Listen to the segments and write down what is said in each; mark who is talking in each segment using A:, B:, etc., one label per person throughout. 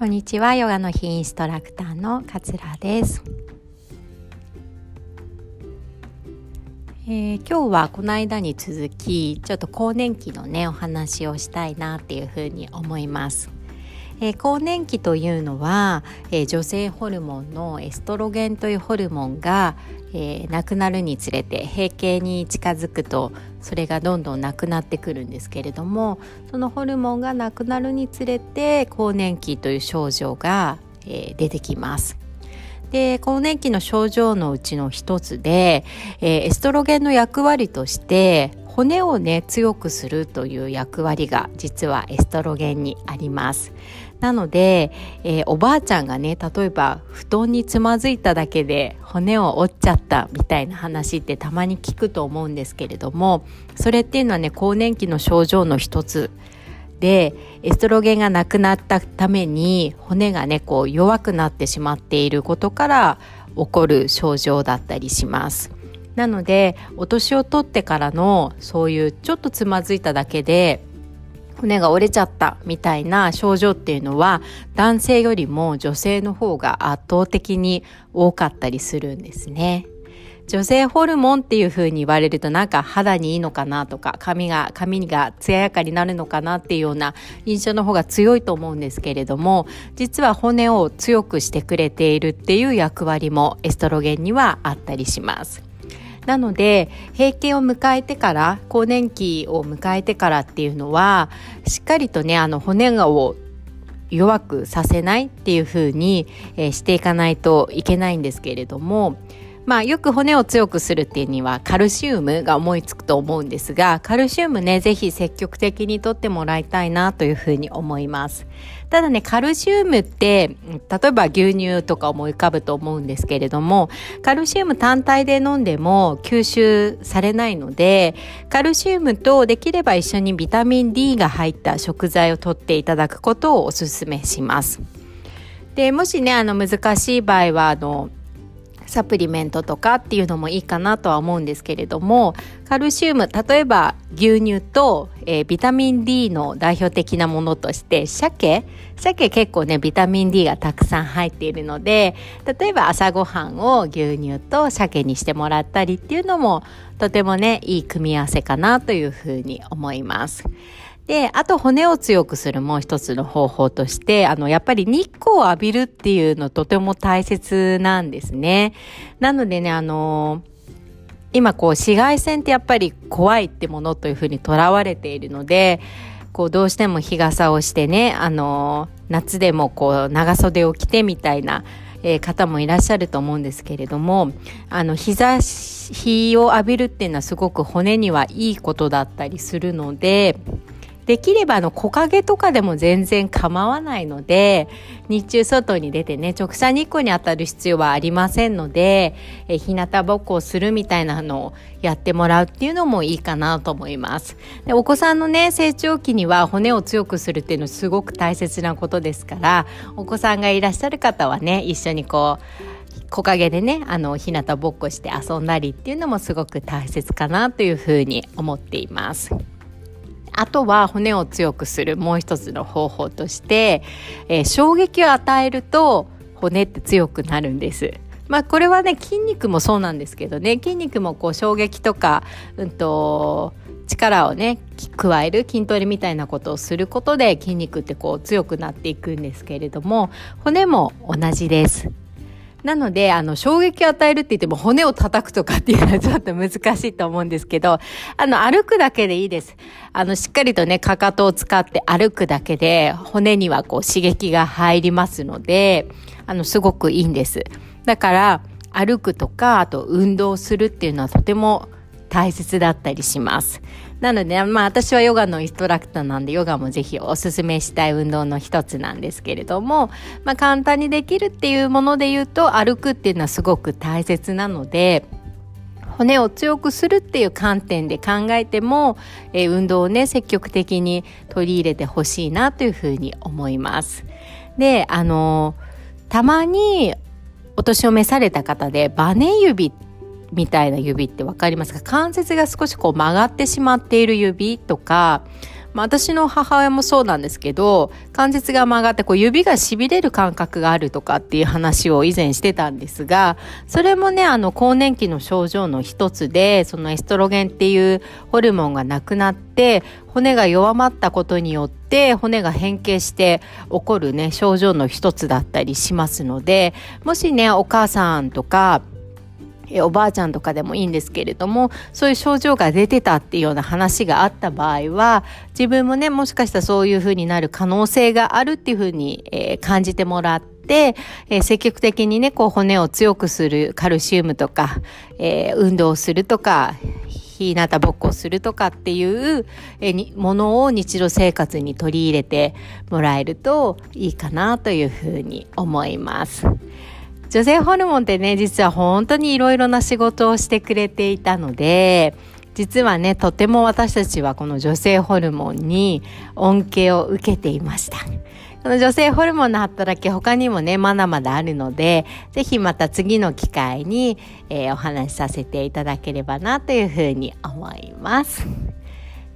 A: こんにちは。ヨガの日インストラクターの桂です、えー、今日はこの間に続きちょっと更年期のねお話をしたいなっていうふうに思います。えー、更年期というのは、えー、女性ホルモンのエストロゲンというホルモンが、えー、なくなるにつれて閉経に近づくとそれがどんどんなくなってくるんですけれどもそのホルモンがなくなるにつれて更年期という症状が、えー、出てきます。で更年期の症状のうちの一つで、えー、エストロゲンの役割として骨をね強くするという役割が実はエストロゲンにありますなので、えー、おばあちゃんがね例えば布団につまずいただけで骨を折っちゃったみたいな話ってたまに聞くと思うんですけれどもそれっていうのはね更年期の症状の一つでエストロゲンがなくなったために骨がねこう弱くなってしまっていることから起こる症状だったりします。なのでお年を取ってからのそういうちょっとつまずいただけで骨が折れちゃったみたいな症状っていうのは男性よりも女性の方が圧倒的に多かったりするんですね。女性ホルモンっていう風に言われるとなんか肌にいいのかなとか髪が髪が艶やかになるのかなっていうような印象の方が強いと思うんですけれども実は骨を強くしてくれているっていう役割もエストロゲンにはあったりします。なので閉経を迎えてから更年期を迎えてからっていうのはしっかりとねあの骨を弱くさせないっていうふうに、えー、していかないといけないんですけれどもまあよく骨を強くするっていうにはカルシウムが思いつくと思うんですがカルシウムねぜひ積極的にとってもらいたいなというふうに思います。ただねカルシウムって例えば牛乳とか思い浮かぶと思うんですけれどもカルシウム単体で飲んでも吸収されないのでカルシウムとできれば一緒にビタミン D が入った食材をとっていただくことをお勧めします。でもしねあの難しい場合はあのサプリメントとかっていうのもいいかなとは思うんですけれどもカルシウム例えば牛乳と、えー、ビタミン D の代表的なものとして鮭鮭結構ねビタミン D がたくさん入っているので例えば朝ごはんを牛乳と鮭にしてもらったりっていうのもとてもねいい組み合わせかなというふうに思います。で、あと骨を強くするもう一つの方法として、あの、やっぱり日光を浴びるっていうのとても大切なんですね。なのでね、あの今こう紫外線ってやっぱり怖いってものというふうにとらわれているので、こうどうしても日傘をしてね、あの夏でもこう長袖を着てみたいな、えー、方もいらっしゃると思うんですけれどもあの日差し日を浴びるっていうのはすごく骨にはいいことだったりするのでできればあの木陰とかでも全然構わないので日中外に出てね直射日光に当たる必要はありませんのでえ日向ぼっこをするみたいなのをやってもらうっていうのもいいかなと思いますでお子さんのね成長期には骨を強くするっていうのすごく大切なことですからお子さんがいらっしゃる方はね一緒にこう木陰でねあの日向ぼっこして遊んだりっていうのもすごく大切かなというふうに思っています。あとは骨を強くするもう一つの方法として、えー、衝撃を与えると骨って強くなるんです。まあこれはね筋肉もそうなんですけどね筋肉もこう衝撃とか、うんと、力をね加える筋トレみたいなことをすることで筋肉ってこう強くなっていくんですけれども骨も同じです。なので、あの、衝撃を与えるって言っても骨を叩くとかっていうのはちょっと難しいと思うんですけど、あの、歩くだけでいいです。あの、しっかりとね、かかとを使って歩くだけで、骨にはこう刺激が入りますので、あの、すごくいいんです。だから、歩くとか、あと運動するっていうのはとても大切だったりします。なので、まあ私はヨガのインストラクターなんでヨガもぜひおすすめしたい運動の一つなんですけれども、まあ簡単にできるっていうもので言うと歩くっていうのはすごく大切なので、骨を強くするっていう観点で考えても、えー、運動をね積極的に取り入れてほしいなというふうに思います。であのたまにお年を召された方でバネ指ってみたいな指って分かりますか？関節が少しこう曲がってしまっている指とかまあ、私の母親もそうなんですけど関節が曲がってこう指がしびれる感覚があるとかっていう話を以前してたんですがそれもねあの更年期の症状の一つでそのエストロゲンっていうホルモンがなくなって骨が弱まったことによって骨が変形して起こるね症状の一つだったりしますのでもしねお母さんとかえおばあちゃんとかでもいいんですけれどもそういう症状が出てたっていうような話があった場合は自分もねもしかしたらそういうふうになる可能性があるっていうふうに、え、感じてもらって、えー、積極的にねこう骨を強くするカルシウムとか、えー、運動をするとか日向ぼっこするとかっていうものを日常生活に取り入れてもらえるといいかなというふうに思います。女性ホルモンってね、実は本当にいろいろな仕事をしてくれていたので、実はね、とても私たちはこの女性ホルモンに恩恵を受けていました。この女性ホルモンの働き他にもね、まだまだあるので、ぜひまた次の機会に、えー、お話しさせていただければなというふうに思います。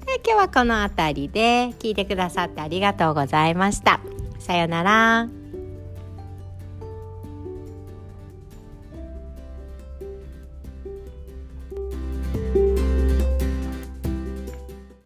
A: で今日はこの辺りで聞いてくださってありがとうございました。さよなら。